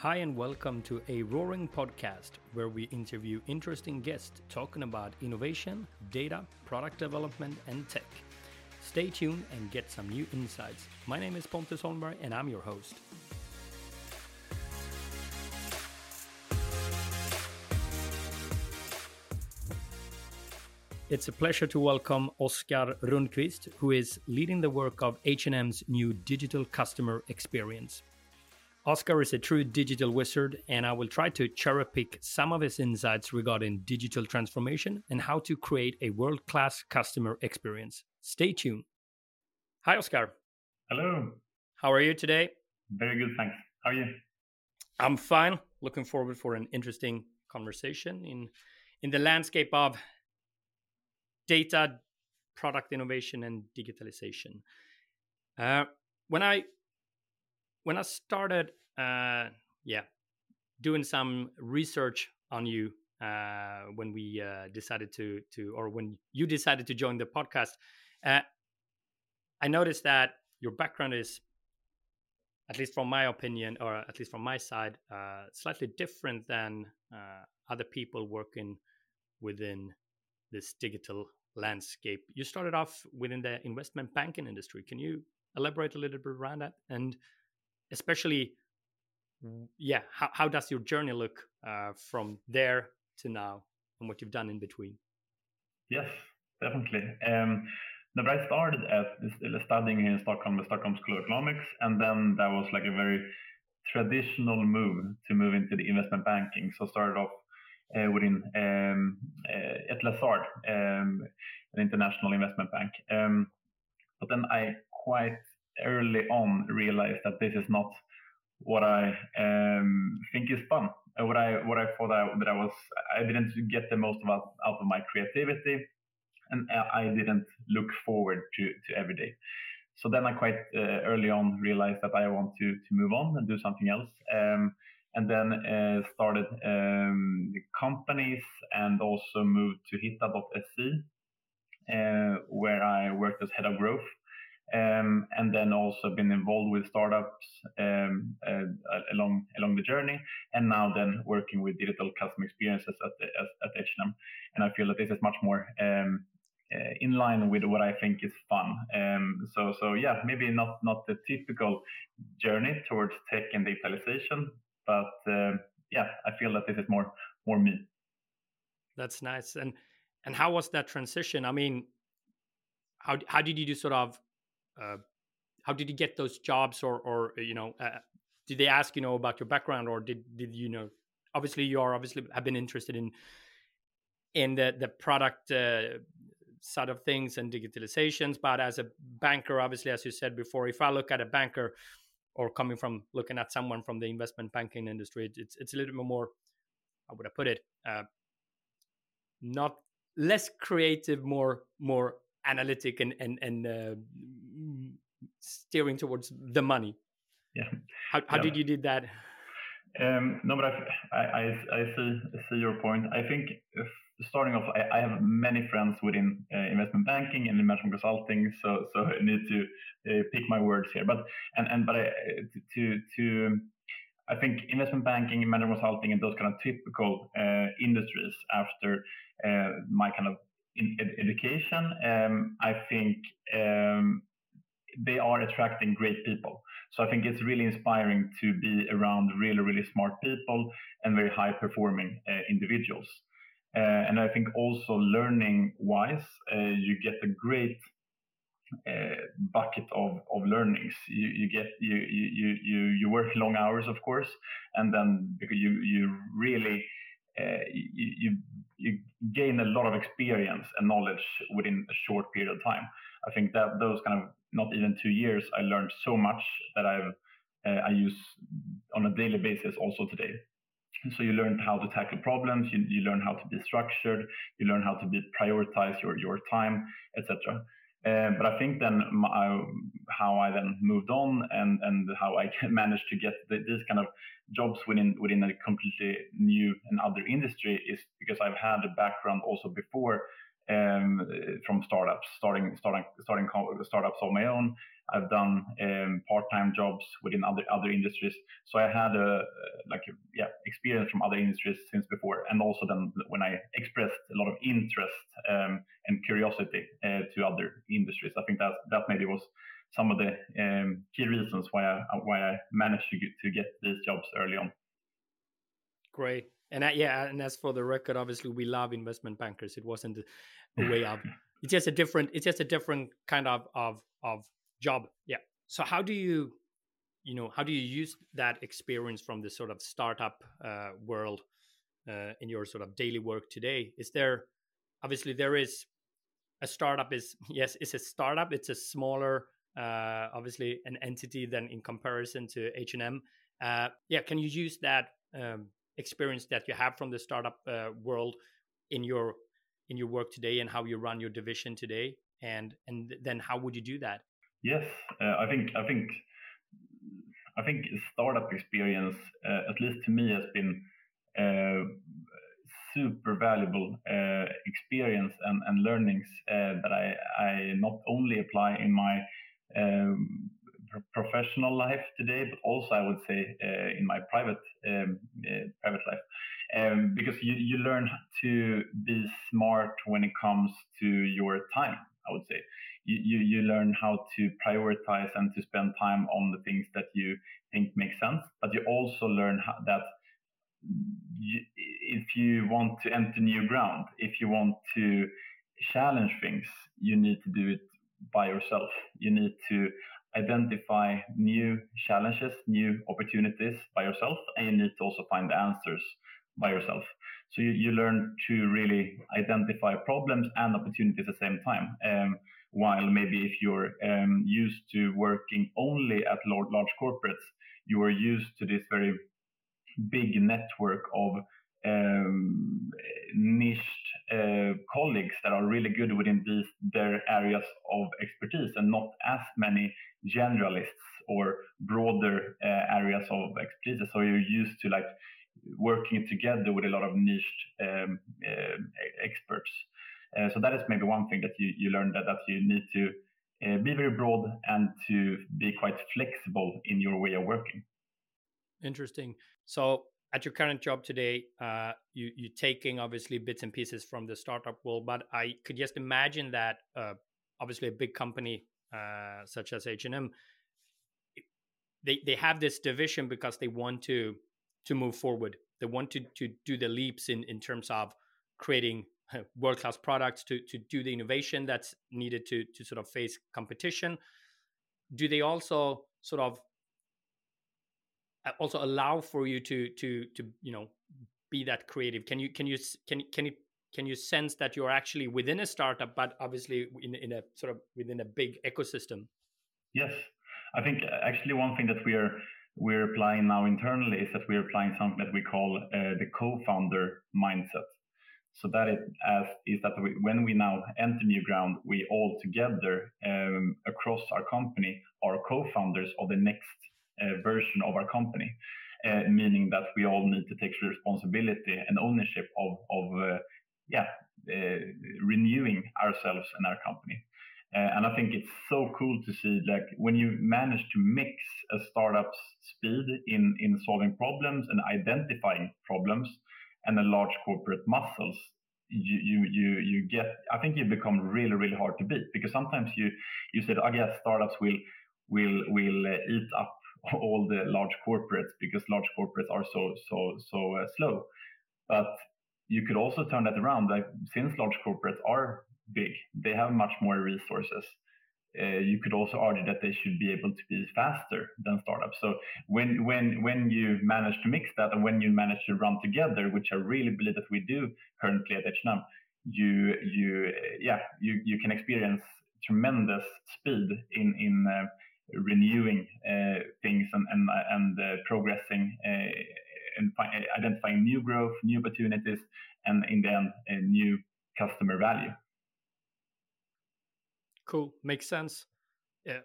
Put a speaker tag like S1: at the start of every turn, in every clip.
S1: Hi, and welcome to a Roaring podcast where we interview interesting guests talking about innovation, data, product development, and tech. Stay tuned and get some new insights. My name is Pontus Holmberg, and I'm your host. It's a pleasure to welcome Oscar Rundqvist, who is leading the work of H&M's new digital customer experience. Oscar is a true digital wizard, and I will try to cherry pick some of his insights regarding digital transformation and how to create a world class customer experience. Stay tuned. Hi, Oscar.
S2: Hello.
S1: How are you today?
S2: Very good, thanks. How are you?
S1: I'm fine. Looking forward for an interesting conversation in in the landscape of data, product innovation, and digitalization. Uh, when I when I started, uh, yeah, doing some research on you uh, when we uh, decided to to or when you decided to join the podcast, uh, I noticed that your background is, at least from my opinion, or at least from my side, uh, slightly different than uh, other people working within this digital landscape. You started off within the investment banking industry. Can you elaborate a little bit around that and especially yeah how, how does your journey look uh, from there to now and what you've done in between
S2: yes definitely um, but I started at studying here in Stockholm, the Stockholm School of Economics, and then that was like a very traditional move to move into the investment banking. So started off uh, within um, uh, at Lazard, um, an international investment bank. Um, but then I quite early on realized that this is not what I um, think is fun. Uh, what I what I thought I, that I was I didn't get the most out, out of my creativity, and I didn't look forward to to every day. So then I quite uh, early on realized that I want to to move on and do something else. Um, and then uh, started um, companies and also moved to Hitta.se, uh, where I worked as head of growth um, and then also been involved with startups um, uh, along along the journey, and now then working with digital customer experiences at the, at, at H&M. And I feel that this is much more um, uh, in line with what I think is fun. Um, so so yeah, maybe not not the typical journey towards tech and digitalization, but uh, yeah, I feel that this is more more me.
S1: That's nice. And and how was that transition? I mean, how how did you do sort of uh, how did you get those jobs or or you know uh, did they ask you know about your background or did did you know obviously you are obviously have been interested in in the the product uh, side of things and digitalizations but as a banker obviously as you said before if i look at a banker or coming from looking at someone from the investment banking industry it's it's a little bit more how would i put it uh, not less creative more more analytic and and and uh, steering towards the money.
S2: Yeah.
S1: How how
S2: yeah.
S1: did you do that?
S2: Um, no, but I, I, I see see your point. I think starting off, I, I have many friends within uh, investment banking and investment consulting, so so I need to uh, pick my words here. But and and but I, to to I think investment banking, management consulting, and those kind of typical uh, industries after uh, my kind of education, um, I think um, they are attracting great people. So I think it's really inspiring to be around really, really smart people and very high performing uh, individuals. Uh, and I think also learning wise, uh, you get a great uh, bucket of, of learnings. You, you get you, you you you work long hours, of course, and then because you you really uh, you, you gain a lot of experience and knowledge within a short period of time. I think that those kind of not even two years, I learned so much that I've uh, I use on a daily basis also today. So you learn how to tackle problems, you, you learn how to be structured, you learn how to be prioritize your your time, etc. Uh, but I think then my, how I then moved on and and how I managed to get the, these kind of jobs within within a completely new and other industry is because I've had a background also before um, from startups, starting starting starting startups of my own. I've done um, part-time jobs within other other industries, so I had a like a, yeah experience from other industries since before, and also then when I expressed a lot of interest um, and curiosity uh, to other industries, I think that that maybe was some of the um, key reasons why I why I managed to get, to get these jobs early on.
S1: Great. And uh, yeah, and as for the record, obviously we love investment bankers. It wasn't a way of. It's just a different. It's just a different kind of of of job. Yeah. So how do you, you know, how do you use that experience from the sort of startup uh, world uh, in your sort of daily work today? Is there, obviously, there is a startup. Is yes, it's a startup. It's a smaller, uh, obviously, an entity than in comparison to H and M. Uh, yeah, can you use that um, experience that you have from the startup uh, world in your in your work today and how you run your division today? And and then how would you do that?
S2: Yes uh, i think i think i think startup experience uh, at least to me has been uh, super valuable uh, experience and, and learnings uh, that I, I not only apply in my um, professional life today, but also I would say uh, in my private um, uh, private life, um, because you you learn to be smart when it comes to your time. I would say you, you you learn how to prioritize and to spend time on the things that you think make sense, but you also learn how, that. If you want to enter new ground, if you want to challenge things, you need to do it by yourself. You need to identify new challenges, new opportunities by yourself, and you need to also find answers by yourself. So you, you learn to really identify problems and opportunities at the same time. Um, while maybe if you're um, used to working only at large, large corporates, you are used to this very big network of um, niched uh, colleagues that are really good within these their areas of expertise and not as many generalists or broader uh, areas of expertise. So you're used to like working together with a lot of niched um, uh, experts. So that is maybe one thing that you, you learn that, that you need to uh, be very broad and to be quite flexible in your way of working.
S1: Interesting. So at your current job today, uh, you you're taking obviously bits and pieces from the startup world, but I could just imagine that uh, obviously a big company uh, such as H&M, they they have this division because they want to to move forward. They want to to do the leaps in in terms of creating world class products to to do the innovation that's needed to to sort of face competition. Do they also sort of uh, also allow for you to to to you know be that creative? Can you can you can can you can you sense that you're actually within a startup, but obviously in, in a sort of within a big ecosystem?
S2: Yes, I think uh, actually one thing that we are we're applying now internally is that we're applying something that we call uh, the co-founder mindset. So that it as is that we, when we now enter new ground, we all together um, across our company are co-founders of the next version of our company, uh, meaning that we all need to take responsibility and ownership of of uh, yeah, renewing ourselves and our company. Uh, and I think it's so cool to see like when you manage to mix a startup's speed in in solving problems and identifying problems and a large corporate muscles you you you you get I think you become really really hard to beat because sometimes you you said I guess startups will will will eat up all the large corporates because large corporates are so so so uh, slow but you could also turn that around. Like since large corporates are big, they have much more resources. Uh, you could also argue that they should be able to be faster than startups. So when when when you manage to mix that and when you manage to run together, which I really believe that we do currently at H&M, you you yeah you you can experience tremendous speed in in uh, renewing uh, things and and and uh, progressing uh, and identifying new growth, new opportunities, and in the end, a new customer value.
S1: Cool, makes sense. Yeah,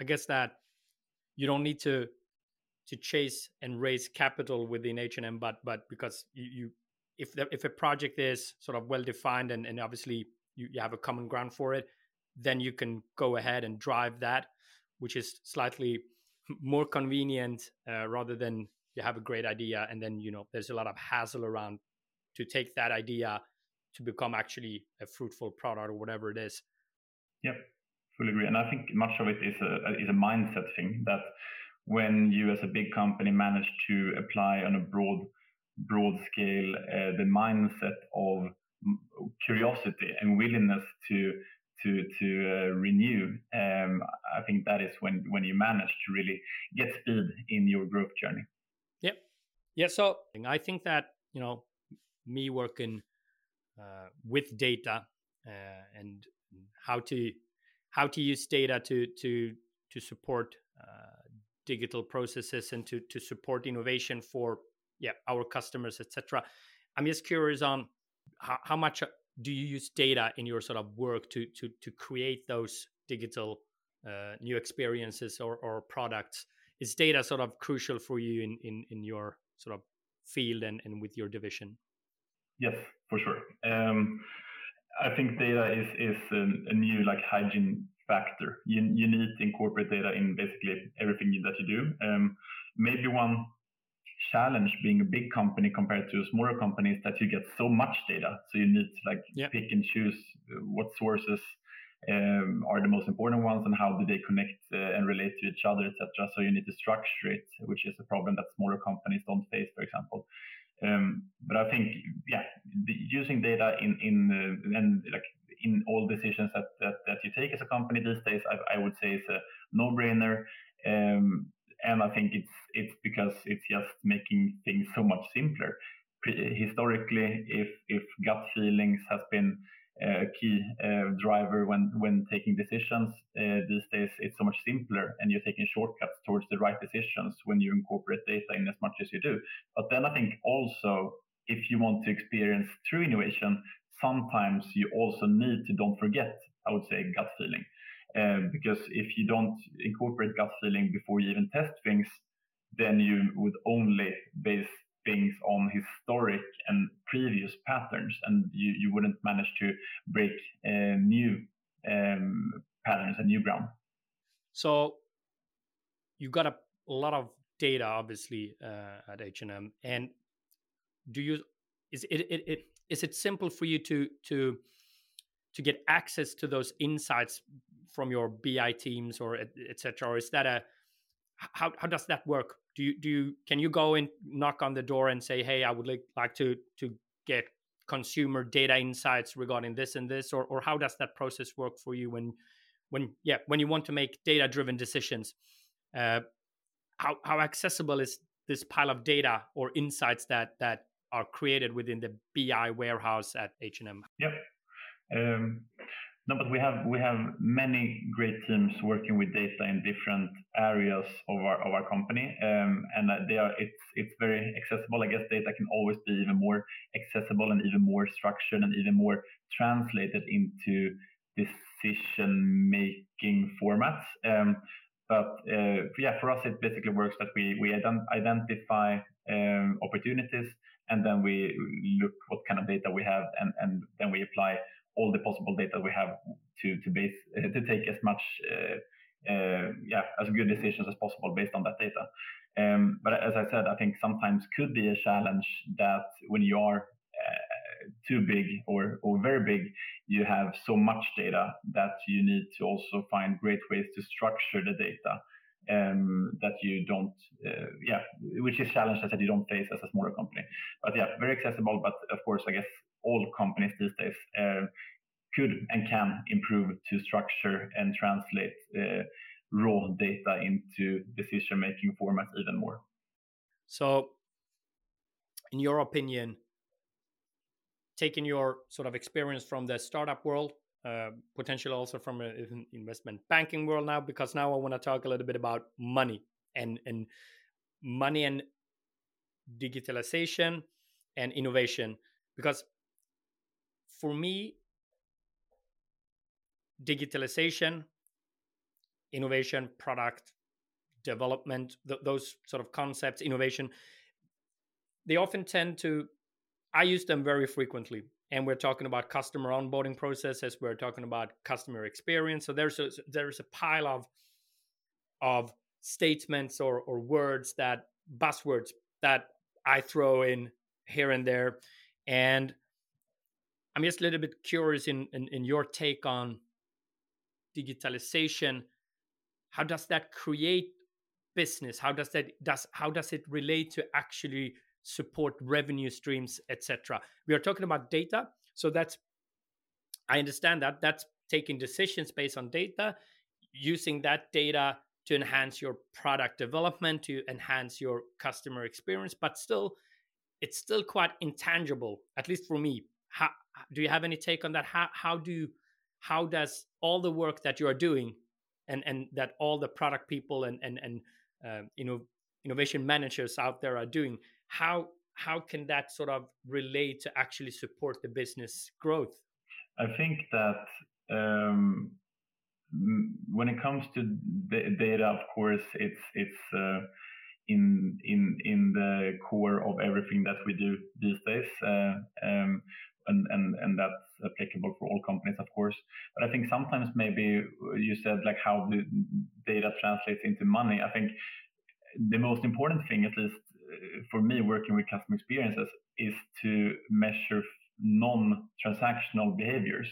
S1: I guess that you don't need to to chase and raise capital within H&M, but but because you, you if the, if a project is sort of well defined and, and obviously you, you have a common ground for it then you can go ahead and drive that which is slightly more convenient uh, rather than you have a great idea and then you know there's a lot of hassle around to take that idea to become actually a fruitful product or whatever it is
S2: yep fully agree and i think much of it is a is a mindset thing that when you as a big company manage to apply on a broad broad scale uh, the mindset of curiosity and willingness to to to uh, renew. Um, think that is when when you manage to really get speed in your growth journey.
S1: Yep. Yeah. So I think that you know me working uh, with data uh, and how to how to use data to to to support uh, digital processes and to to support innovation for yeah our customers etc. I'm just curious on how, how much do you use data in your sort of work to to to create those digital uh, new experiences or, or products is data sort of crucial for you in in, in your sort of field and, and with your division
S2: yes for sure um, i think data is is a, a, new like hygiene factor you, you need to incorporate data in basically everything that you do um, maybe one challenge being a big company compared to a smaller company is that you get so much data. So you need to like yeah. pick and choose uh, what sources um, are the most important ones and how do they connect uh, and relate to each other, etc. So you need to structure it, which is a problem that smaller companies don't face, for example. Um, but I think, yeah, the, using data in in uh, and like in all decisions that, that that you take as a company these days, I, I would say is a no-brainer. Um, and I think it's it's because it's just making things so much simpler. Pre- historically, if if gut feelings has been a key uh, driver when when taking decisions, uh, these days it's so much simpler, and you're taking shortcuts towards the right decisions when you incorporate data in as much as you do. But then I think also if you want to experience true innovation, sometimes you also need to don't forget, I would say, gut feeling. Um, because if you don't incorporate gut feeling before you even test things, then you would only base things on historic and previous patterns, and you, you wouldn't manage to break uh, new um, patterns and new ground.
S1: So you've got a lot of data, obviously, uh, at H and M, and do you is it, it, it is it simple for you to to to get access to those insights from your BI teams or etc. Or is that a how how does that work? Do you do you can you go and knock on the door and say, hey, I would like like to to get consumer data insights regarding this and this, or or how does that process work for you when when yeah when you want to make data driven decisions? Uh, how how accessible is this pile of data or insights that that are created within the BI warehouse at H&M?
S2: Yep. Um, no, but we have we have many great teams working with data in different areas of our of our company, um, and they are it's it's very accessible. I guess data can always be even more accessible and even more structured and even more translated into decision making formats. Um, but uh, yeah, for us, it basically works that we we ident- identify um, opportunities and then we look what kind of data we have and and then we apply all the possible data we have to to base uh, to take as much uh, uh, yeah as good decisions as possible based on that data. Um, but as I said, I think sometimes could be a challenge that when you are too big or, or very big, you have so much data that you need to also find great ways to structure the data um, that you don't, uh, yeah, which is challenge that you don't face as a smaller company. But yeah, very accessible. But of course, I guess all companies these days uh, could and can improve to structure and translate uh, raw data into decision making formats even more.
S1: So, in your opinion, taking your sort of experience from the startup world, uh, potentially also from an investment banking world now, because now I want to talk a little bit about money and and money and digitalization and innovation, because for me, digitalization, innovation, product development, th- those sort of concepts, innovation, they often tend to, I use them very frequently. and we're talking about customer onboarding processes we're talking about customer experience so there's a there's a pile of of statements or or words that buzzwords that i throw in here and there and i'm just a little bit curious in in, in your take on digitalization. How does that create business? How does that does how does it relate to actually support revenue streams etc we are talking about data so that's i understand that that's taking decisions based on data using that data to enhance your product development to enhance your customer experience but still it's still quite intangible at least for me. How, do you have any take on that? How, how do how does all the work that you are doing and and that all the product people and and and uh, you know innovation managers out there are doing how how can that sort of relate to actually support the business growth?
S2: I think that um, when it comes to data of course it's it's uh, in in in the core of everything that we do these days. Uh, um, and, and and that's applicable for all companies, of course. But I think sometimes maybe you said like how the data translates into money. I think the most important thing, at least uh, for me, working with customer experiences, is to measure non-transactional behaviors.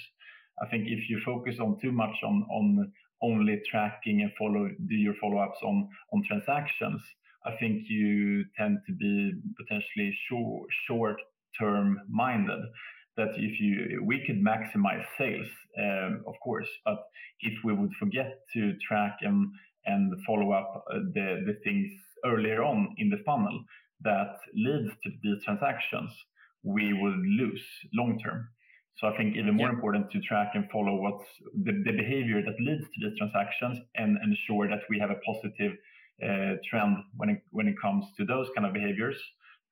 S2: I think if you focus on too much on on only tracking and follow do your follow-ups on on transactions, I think you tend to be potentially short short term minded that if you we could maximize sales, um, of course, but if we would forget to track and and follow up uh, the the things earlier on in the funnel that leads to these transactions, we would lose long term. So I think even more yeah. important to track and follow what's the, the behavior that leads to these transactions and ensure that we have a positive uh, trend when it, when it comes to those kind of behaviors.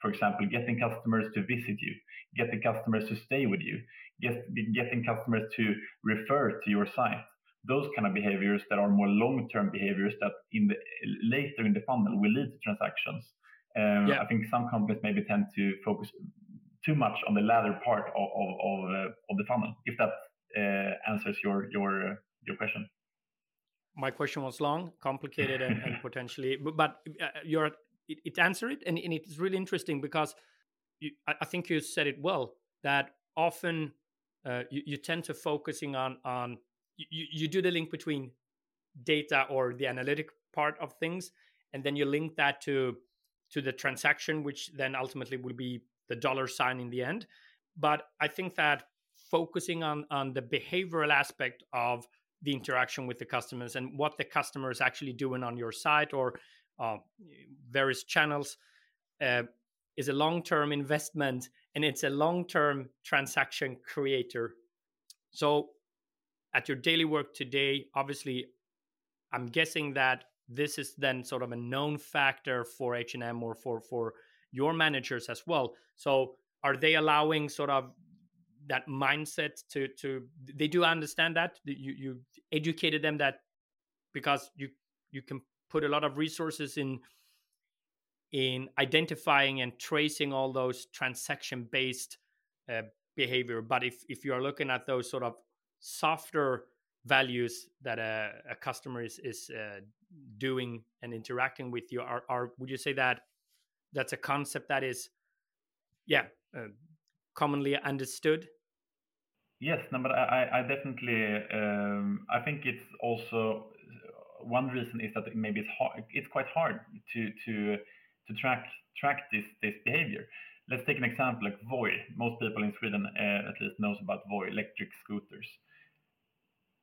S2: For example, getting customers to visit you, getting customers to stay with you, get, getting customers to refer to your site. Those kind of behaviors that are more long-term behaviors that in the later in the funnel will lead to transactions. Um, yeah. I think some companies maybe tend to focus too much on the latter part of of, of, uh, of the funnel. If that uh, answers your your uh, your question.
S1: My question was long, complicated, and, and potentially, but, but uh, you're it, it answered it, and, and it's really interesting because you, I, think you said it well that often uh, you, you, tend to focusing on on you, you do the link between data or the analytic part of things and then you link that to to the transaction which then ultimately will be the dollar sign in the end. But i think that focusing on on the behavioral aspect of the interaction with the customers and what the customer is actually doing on your site or uh, various channels uh, is a long term investment and it's a long term transaction creator. So, at your daily work today, obviously, I'm guessing that this is then sort of a known factor for H&M or for for your managers as well. So, are they allowing sort of that mindset to to they do understand that you you educated them that because you you can put a lot of resources in in identifying and tracing all those transaction based uh, behavior. But if if you are looking at those sort of softer values that a, a customer is is uh, doing and interacting with you are, are would you say that that's a concept that is yeah uh, commonly understood?
S2: Yes no but i i definitely um, i think it's also one reason is that maybe it's hard it's quite hard to to to track track this this behavior. Let's take an example like Voi. Most people in Sweden uh, at least knows about Voi electric scooters.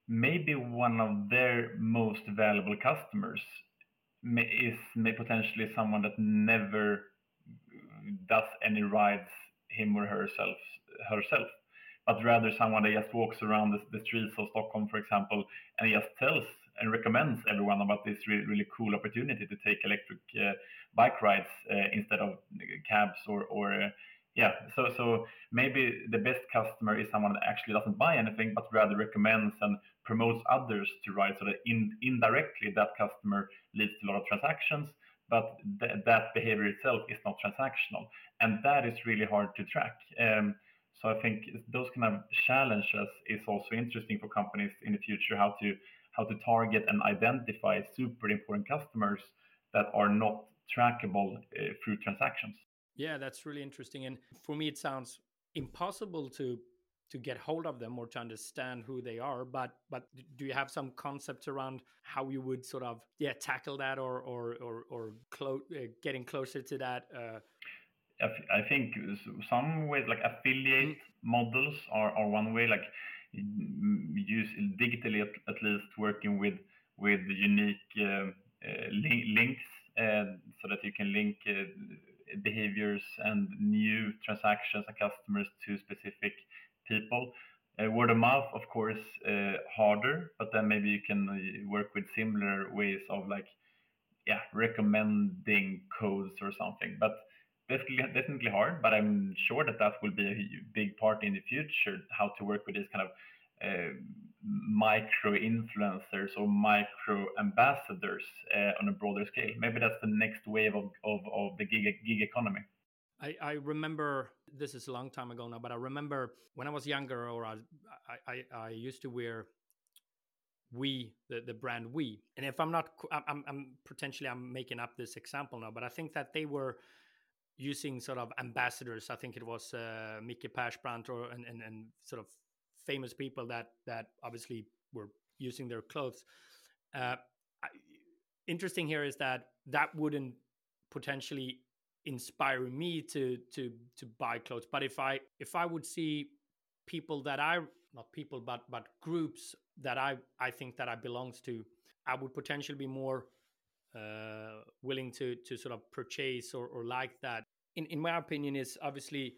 S2: Maybe one of their most valuable customers may, is may potentially someone that never does any rides him or herself herself but rather someone that just walks around the, the streets of Stockholm, for example, and just tells and recommends everyone about this really, really cool opportunity to take electric uh, bike rides uh, instead of cabs or, or uh, yeah. So so maybe the best customer is someone that actually doesn't buy anything but rather recommends and promotes others to ride. So that in, indirectly that customer leads to a lot of transactions but th- that behavior itself is not transactional. And that is really hard to track. Um, So I think those kind of challenges is also interesting for companies in the future how to how to target and identify super important customers that are not trackable uh, through transactions.
S1: Yeah, that's really interesting. And for me, it sounds impossible to to get hold of them or to understand who they are but but do you have some concepts around how you would sort of yeah tackle that or or or, or clo- uh, getting closer to that uh...
S2: I, think some ways like affiliate mm. models are, are one way like use digitally at, least working with with unique uh, uh, links uh, so that you can link behaviors and new transactions and customers to specific people. Word of mouth, of course, harder, but then maybe you can work with similar ways of like, yeah, recommending codes or something. But definitely, definitely hard. But I'm sure that that will be a big part in the future. How to work with these kind of uh, micro influencers or micro ambassadors uh, on a broader scale. Maybe that's the next wave of, of, of the gig, gig economy.
S1: I, I remember this is a long time ago now, but I remember when I was younger, or I, I, I used to wear we the, the brand we and if i'm not I'm, I'm potentially i'm making up this example now but i think that they were using sort of ambassadors. I think it was uh, Micke Persbrandt or and, and, and sort of famous people that that obviously were using their clothes. Uh, interesting here is that that wouldn't potentially inspire me to to to buy clothes. But if i if i would see people that i not people but but groups that i i think that i belongs to i would potentially be more uh, willing to to sort of purchase or, or like that. In in my opinion is obviously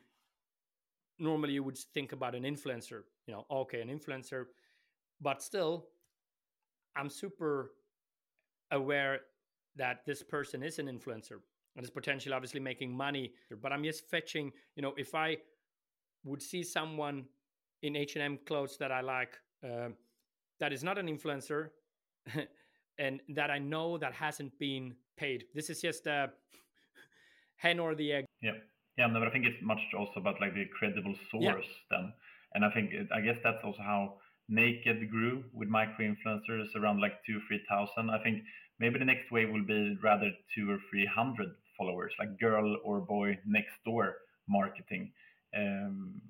S1: normally you would think about an influencer you know okay an influencer but still i'm super aware that this person is an influencer and is potentially obviously making money but i'm just fetching you know if i would see someone in h&m clothes that i like uh, that is not an influencer and that i know that hasn't been paid. This is just a hen or the egg.
S2: Yeah. Yeah no but i think it's much also about like the credible source yeah. then. And i think i guess that's also how NA-KD grew with micro influencers around like two three thousand. I think maybe the next wave will be rather two or three hundred followers, like girl or boy next door marketing, um,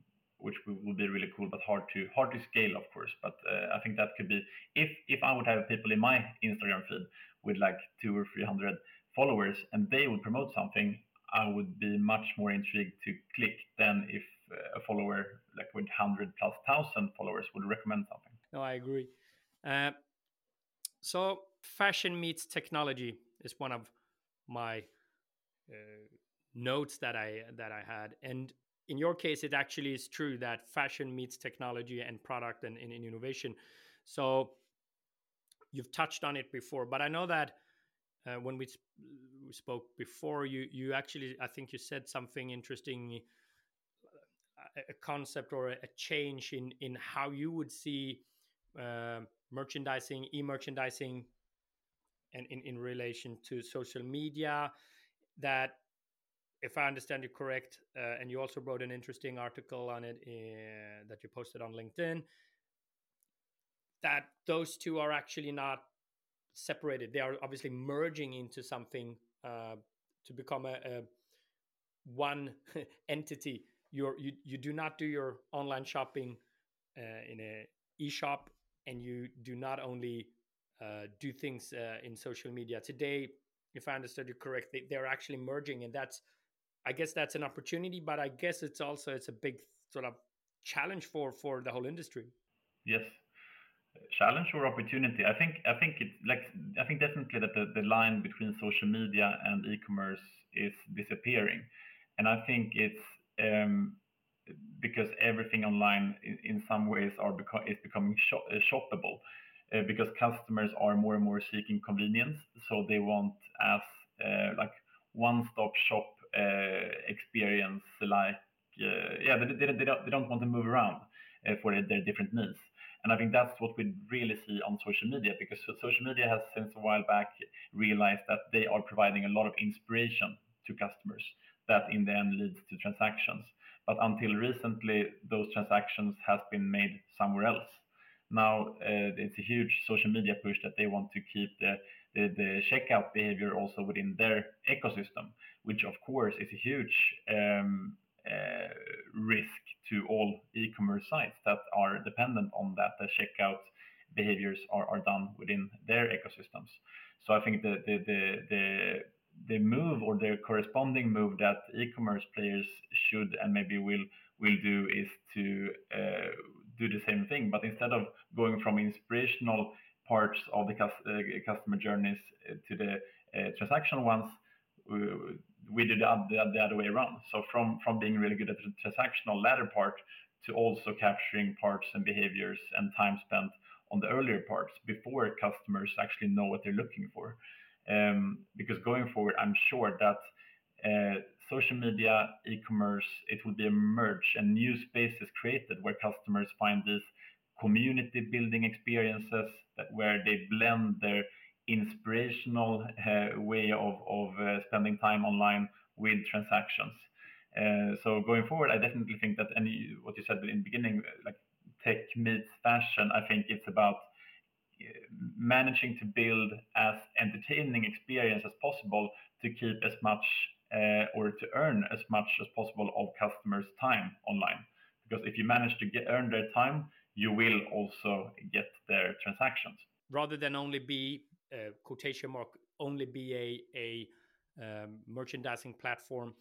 S2: which would be really cool, but hard to hard to scale, of course. But uh, I think that could be if if I would have people in my Instagram feed with like two or three hundred followers, and they would promote something, I would be much more intrigued to click than if uh, a follower like with hundred plus thousand followers would recommend something.
S1: No, I agree. Uh, so fashion meets technology is one of my uh, notes that I that I had. And in your case, it actually is true that fashion meets technology and product and, and, and innovation. So you've touched on it before, but I know that uh, when we, sp- we spoke before, you you actually I think you said something interesting, a, a concept or a, a, change in in how you would see uh, merchandising, e-merchandising, and in, in relation to social media that if I understand you correct, uh, and you also wrote an interesting article on it in, uh, that you posted on LinkedIn, that those two are actually not separated. They are obviously merging into something uh, to become a, a one entity. You're, you you do not do your online shopping uh, in a e-shop, and you do not only uh, do things uh, in social media today if I understood you correctly, they're actually merging, and that's, I guess that's an opportunity, but I guess it's also it's a big sort of challenge for for the whole industry.
S2: Yes, challenge or opportunity. I think I think it like I think definitely that the, the line between social media and e-commerce is disappearing, and I think it's um, because everything online in, in some ways are beco- is becoming shop- uh, shoppable. Uh, because customers are more and more seeking convenience. So they want as uh, like one-stop shop Eh, experience, like eh, yeah, they, they, they, don't, they don't want to move around eh, for their different needs. And I think that's what we really see on social media because social media has since a while back realized that they are providing a lot of inspiration to customers that in the end leads to transactions. but until recently, those transactions has been made somewhere else. Now uh, it's a huge social media push that they want to keep the, the, the checkout behavior also within their ecosystem, which of course is a huge um, uh, risk to all e-commerce sites that are dependent on that the checkout behaviors are, are done within their ecosystems. So I think the the the the, the move or the corresponding move that e-commerce players should and maybe will will do is to uh, do the same thing, but instead of going from inspirational parts of the uh, customer journeys uh, to the uh, transactional ones, we did the, the, other way around. So from from being really good at the transactional latter part to also capturing parts and behaviors and time spent on the earlier parts before customers actually know what they're looking for. Um, because going forward, I'm sure that social media, e-commerce, it will be a merge and new spaces created where customers find these community building experiences that where they blend their inspirational uh, way of, of uh, spending time online with transactions. Uh, so going forward, I definitely think that any what you said in the beginning, like tech meets fashion, I think it's about uh, managing to build as entertaining experience as possible to keep as much uh, or to earn as much as possible of customers' time online. Because if you manage to get earn their time, you will also get their transactions.
S1: Rather than only be uh, quotation mark only be a a um, merchandising platform,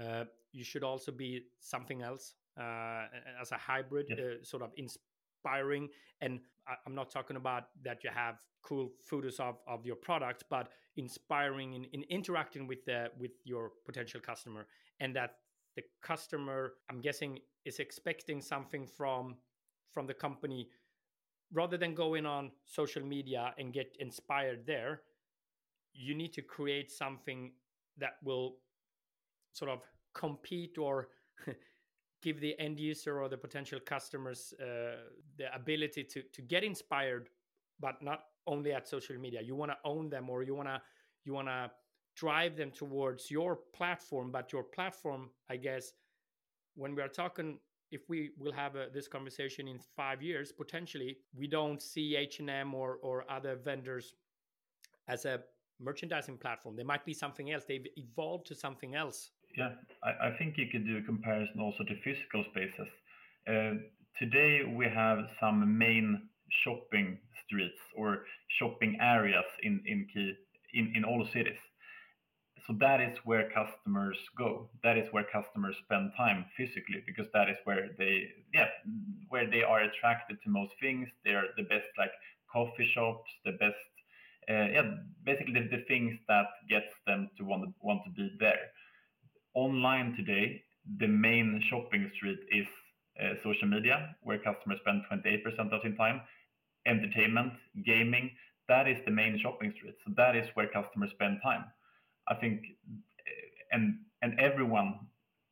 S1: uh, you should also be something else uh, as a hybrid, yes. Uh, sort of inspiring. And I, am not talking about that you have cool photos of, of your product, but inspiring in, in interacting with the with your potential customer, and that the customer, I'm guessing, is expecting something from from the company rather than going on social media and get inspired there you need to create something that will sort of compete or give the end user or the potential customers uh, the ability to to get inspired but not only at social media. You want to own them or you want to you want to drive them towards your platform but your platform i guess when we are talking if we will have a, this conversation in five years potentially we don't see h&m or, or other vendors as a merchandising platform they might be something else they've evolved to something else
S2: yeah, I, I think you could do a comparison also to physical spaces. Uh, today we have some main shopping streets or shopping areas in in key in, in all cities. So that is where customers go. That is where customers spend time physically because that is where they yeah where they are attracted to most things. They are the best like coffee shops, the best uh, yeah basically the, the things that gets them to want to, want to be there online today, the main shopping street is uh, social media, where customers spend 28% of their time. Entertainment, gaming, that is the main shopping street. So that is where customers spend time. I think, uh, and and everyone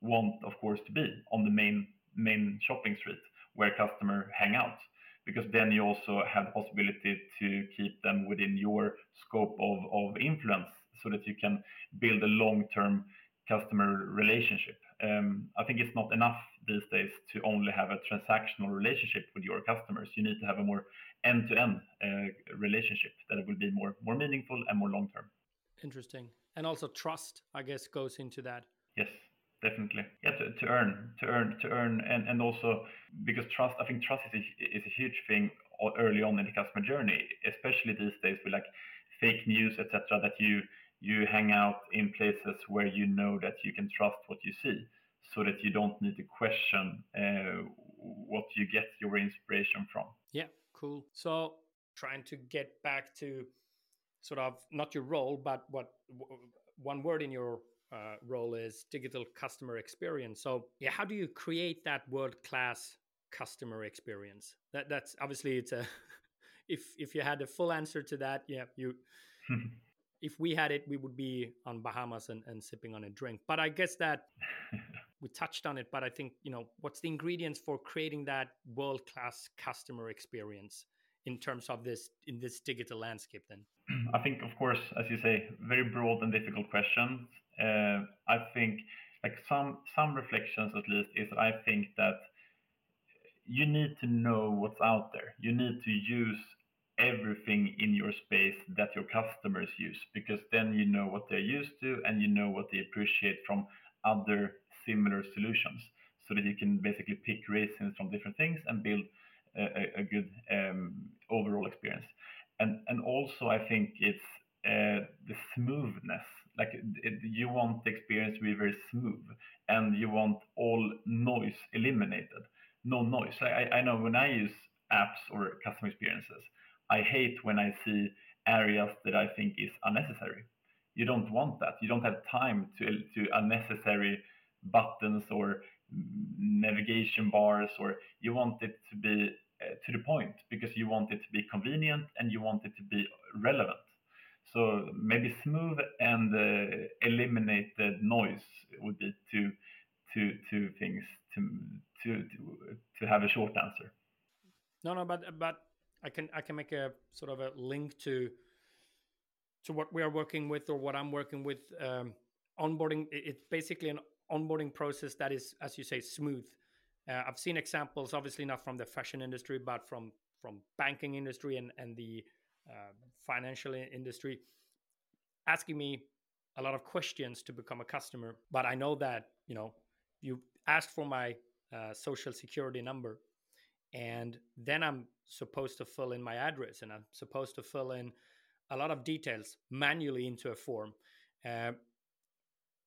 S2: want, of course, to be on the main main shopping street where customer hang out, because then you also have the possibility to keep them within your scope of of influence, so that you can build a long term customer relationship. Um, I think it's not enough these days to only have a transactional relationship with your customers. You need to have a more end-to-end uh, relationship that will be more more meaningful and more long-term.
S1: Interesting, and also trust, I guess, goes into that.
S2: Yes, definitely. Yeah, to, to earn, to earn, to earn, and and also because trust, I think trust is a, is a huge thing early on in the customer journey, especially these days with like fake news, etc. That you you hang out in places where you know that you can trust what you see so that you don't need to question uh, what you get your inspiration from.
S1: Yeah, cool. So trying to get back to sort of not your role, but what one word in your uh, role is digital customer experience. So yeah, how do you create that world class customer experience? That that's obviously it's a if if you had a full answer to that, yeah, you if we had it, we would be on Bahamas and, and sipping on a drink. But I guess that we touched on it. But I think you know what's the ingredients for creating that world class customer experience in terms of this in this digital landscape? Then
S2: I think, of course, as you say, very broad and difficult questions. Uh, I think like some some reflections at least is I think that you need to know what's out there. You need to use everything in your space that your customers use because then you know what they're used to and you know what they appreciate from other similar solutions so that you can basically pick raisins from different things and build a, good um, overall experience and also i think it's uh, the smoothness like you want the experience to be very smooth and you want all noise eliminated no noise I, I know when i use apps or customer experiences I hate when I see areas that I think is unnecessary. You don't want that. You don't have time to to unnecessary buttons or navigation bars, or you want it to be to the point because you want it to be convenient and you want it to be relevant. So maybe smooth and uh, eliminate the noise would be two two two things to to to to have a short answer.
S1: No, no, but but I can I can make a sort of a link to to what we are working with or what I'm working with. Um, onboarding it's basically an onboarding process that is, as you say, smooth. Uh, I've seen examples, obviously not from the fashion industry, but from from banking industry and and the uh, financial industry, asking me a lot of questions to become a customer. But I know that you know you asked for my uh, social security number and then i'm supposed to fill in my address and i'm supposed to fill in a lot of details manually into a form uh,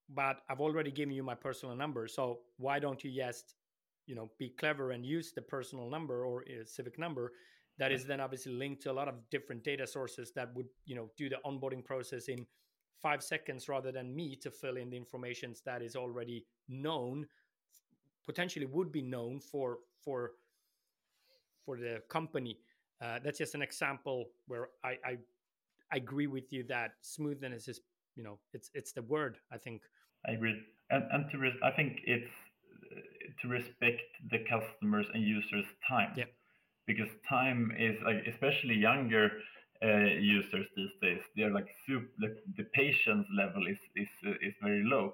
S1: but i've already given you my personal number so why don't you just you know be clever and use the personal number or a civic number that is then obviously linked to a lot of different data sources that would you know do the onboarding process in five seconds rather than me to fill in the information that is already known potentially would be known for for for the company. Uh, that's just an example where I, I, I agree with you that smoothness is you know it's it's the word I think.
S2: I agree, and and to I think it's uh, to respect the customers and users' time.
S1: Yeah.
S2: Because time is like especially younger uh, users these days, they're like super. The, the patience level is is uh, is very low.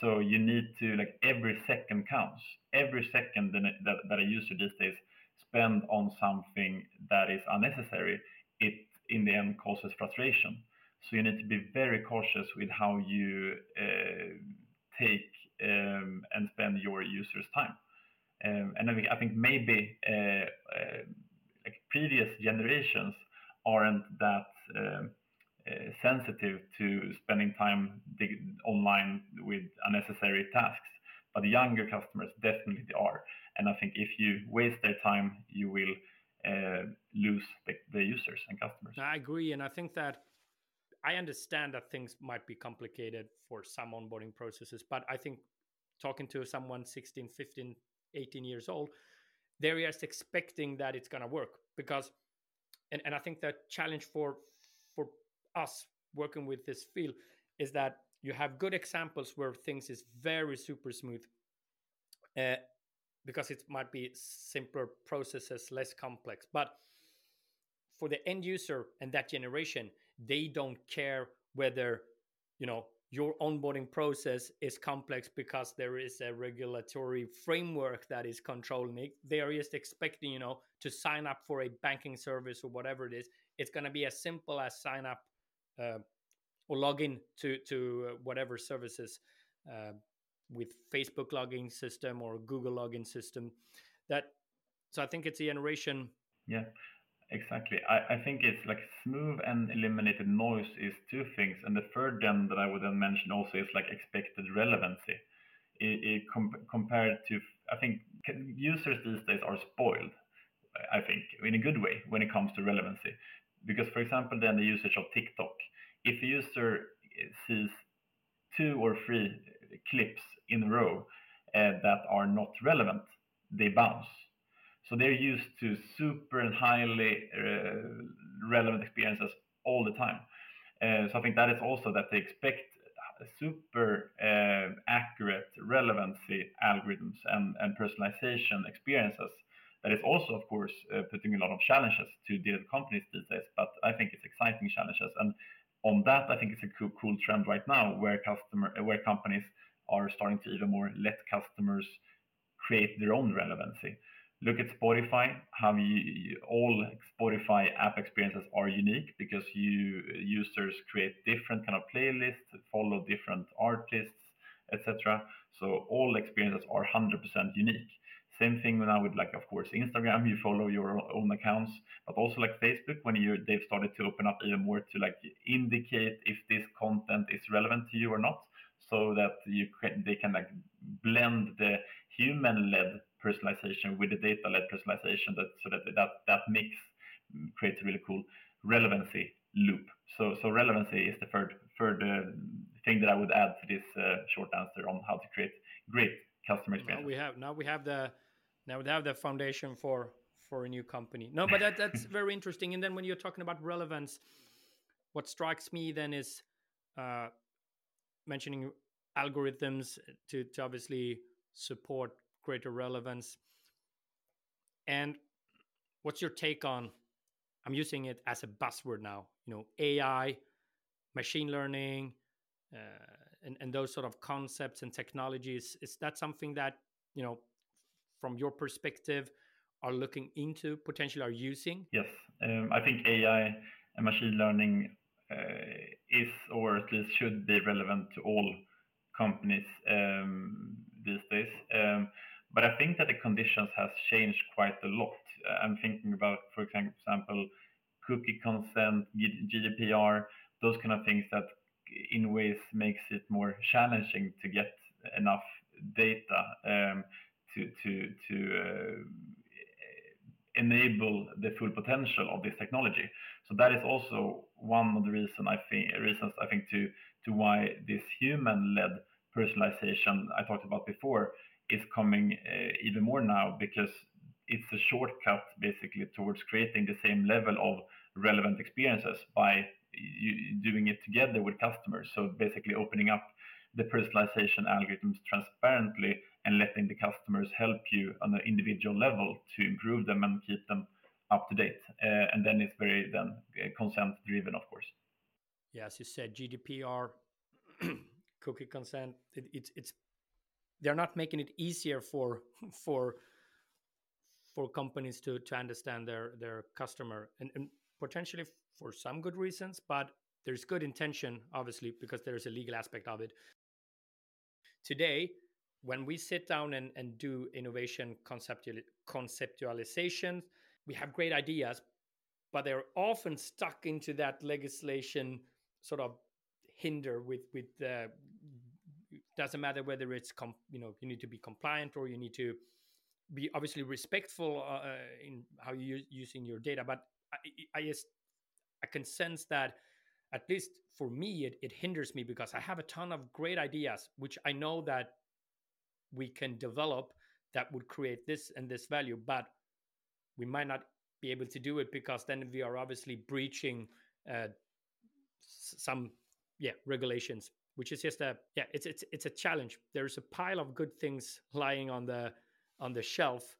S2: So you need to like every second counts. Every second that, that, a user these days spend on something that is unnecessary, it in the end causes frustration. So you need to be very cautious with how you uh, take um, and spend your users' time. Um, and I think, I think maybe uh, uh, like previous generations aren't that um, uh, sensitive to spending time online with unnecessary tasks, but younger customers definitely are. And I think if you waste their time, you will uh, lose the, the users and customers.
S1: I agree. And I think that I understand that things might be complicated for some onboarding processes, but I think talking to someone 16, 15, 18 years old, they're just expecting that it's going to work because, and, and I think the challenge for for us working with this field is that you have good examples where things is very super smooth, uh, because it might be simpler processes, less complex. But for the end user and that generation, they don't care whether, you know, your onboarding process is complex because there is a regulatory framework that is controlling it. They are just expecting, you know, to sign up for a banking service or whatever it is. It's going to be as simple as sign up uh, or log in to to uh, whatever services uh, with Facebook login system or Google login system. That so I think it's a generation.
S2: Yeah, exactly. I, I think it's like smooth and eliminated noise is two things, and the third then that I would then mention also is like expected relevancy. It, it com- compared to I think users these days are spoiled. I think in a good way when it comes to relevancy, because for example, then the usage of TikTok. If a user sees two or three clips in a row uh, that are not relevant, they bounce. So they're used to super and highly uh, relevant experiences all the time. Uh, so I think that is also that they expect super uh, accurate relevancy algorithms and, and personalization experiences. That is also, of course, uh, putting a lot of challenges to the companies these days. But I think it's exciting challenges, and on that, I think it's a cool, cool trend right now where customer, where companies are starting to even more let customers create their own relevancy. Look at Spotify, how you, all Spotify app experiences are unique because you users create different kind of playlists, follow different artists, etc. So all experiences are 100% unique. Same thing now with like, of course, Instagram, you follow your own accounts, but also like Facebook, when you they've started to open up even more to like indicate if this content is relevant to you or not, so that you can, they can like blend the human-led personalization with the data-led personalization, that so that that that mix creates a really cool relevancy loop. So so relevancy is the third third uh, thing that I would add to this uh, short answer on how to create great customer experience.
S1: Now we have now we have the now we have the foundation for for a new company. No, but that that's very interesting. And then when you're talking about relevance, what strikes me then is uh, mentioning algorithms to to obviously support greater relevance. And what's your take on? I'm using it as a buzzword now. You know, AI, machine learning, uh, and and those sort of concepts and technologies. Is that something that you know from your perspective are looking into potentially are using
S2: yes um, i think ai and machine learning uh, is or at least should be relevant to all companies um, these days um, but i think that the conditions has changed quite a lot i'm thinking about for example cookie consent gdpr those kind of things that in ways makes it more challenging to get enough data um, to to to uh, enable the full potential of this technology. So that is also one of the reason I think reasons I think to to why this human-led personalization I talked about before is coming uh, even more now because it's a shortcut basically towards creating the same level of relevant experiences by doing it together with customers. So basically opening up the personalization algorithms transparently and letting the customers help you on an individual level to improve them and keep them up to date. Uh, and then it's very then uh, consent driven, of course.
S1: Yeah, as you said, GDPR, cookie consent. It, it's it's they're not making it easier for for for companies to to understand their their customer and, and potentially for some good reasons, but there's good intention, obviously, because there's a legal aspect of it. Today, when we sit down and, and do innovation conceptual, conceptualization, we have great ideas, but they're often stuck into that legislation sort of hinder with with uh, doesn't matter whether it's com- you know you need to be compliant or you need to be obviously respectful uh, uh in how you're using your data but I, I just I can sense that at least for me it, it hinders me because I have a ton of great ideas which I know that we can develop that would create this and this value but we might not be able to do it because then we are obviously breaching uh, some yeah regulations which is just a yeah it's it's it's a challenge there's a pile of good things lying on the on the shelf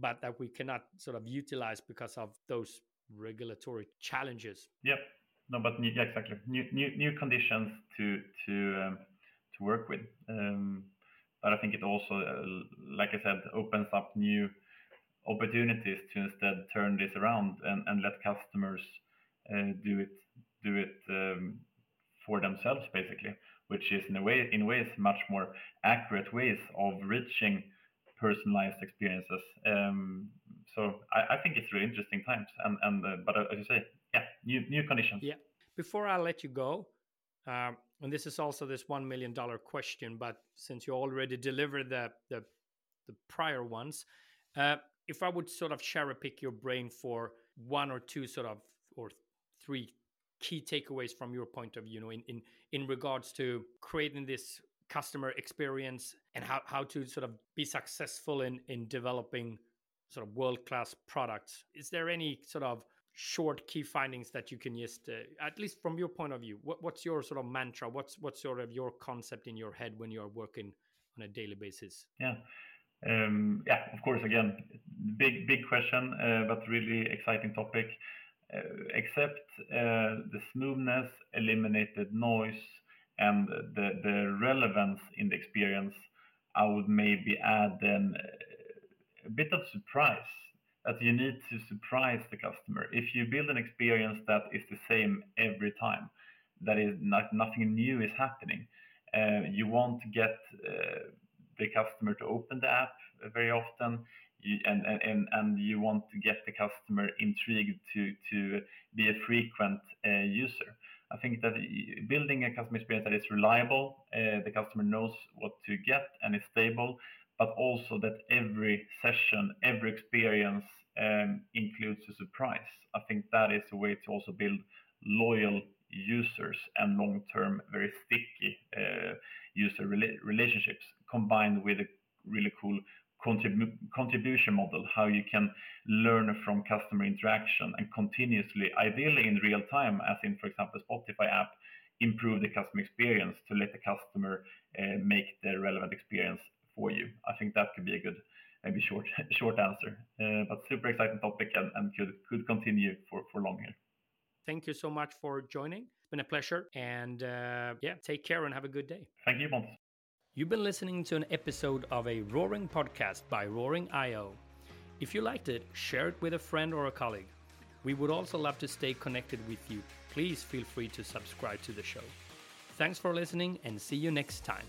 S1: but that we cannot sort of utilize because of those regulatory challenges.
S2: Yep. No, but yeah, exactly. New new new conditions to to um, to work with. Um, but I think it also, uh, like I said, opens up new opportunities to instead turn this around and, and let customers uh, do it do it um, for themselves, basically, which is in a way in ways much more accurate ways of reaching personalized experiences. Um, so I, I, think it's really interesting times, and and uh, but uh, as you say, yeah, new new conditions.
S1: Yeah. Before I let you go, um, and this is also this one million dollar question, but since you already delivered the the, the prior ones, uh, if I would sort of cherry pick your brain for one or two sort of or three key takeaways from your point of view, you know, in in in regards to creating this customer experience and how, how to sort of be successful in in developing sort of world class products. Is there any sort of short key findings that you can just, uh, at least from your point of view, what, what's your sort of mantra? What's what's sort of your concept in your head when you're working on a daily basis?
S2: Yeah. Um, yeah, of course. Again, big big question, uh, but really exciting topic. Uh, accept uh, the smoothness, eliminated noise, and the the relevance in the experience, I would maybe add then a bit of surprise that you need to surprise the customer. If you build an experience that is the same every time, that is not nothing new is happening. Uh, you want to get uh, the customer to open the app very often. And, and and you want to get the customer intrigued to to be a frequent uh, user. I think that building a customer experience that is reliable, uh, the customer knows what to get and is stable, but also that every session, every experience um, includes a surprise. I think that is a way to also build loyal users and long-term, very sticky uh, user rela- relationships, combined with a really cool contribution model, how you can learn from customer interaction and continuously, ideally in real time, as in, for example, Spotify app, improve the customer experience to let the customer uh, make the relevant experience for you. I think that could be a good, maybe short short answer, uh, but super exciting topic and, and could could continue for for long here.
S1: Thank you so much for joining. It's been a pleasure, and uh, yeah, take care and have a good day.
S2: Thank you, Pontus.
S1: You've been listening to an episode of a Roaring podcast by Roaring IO. If you liked it, share it with a friend or a colleague. We would also love to stay connected with you. Please feel free to subscribe to the show. Thanks for listening and see you next time.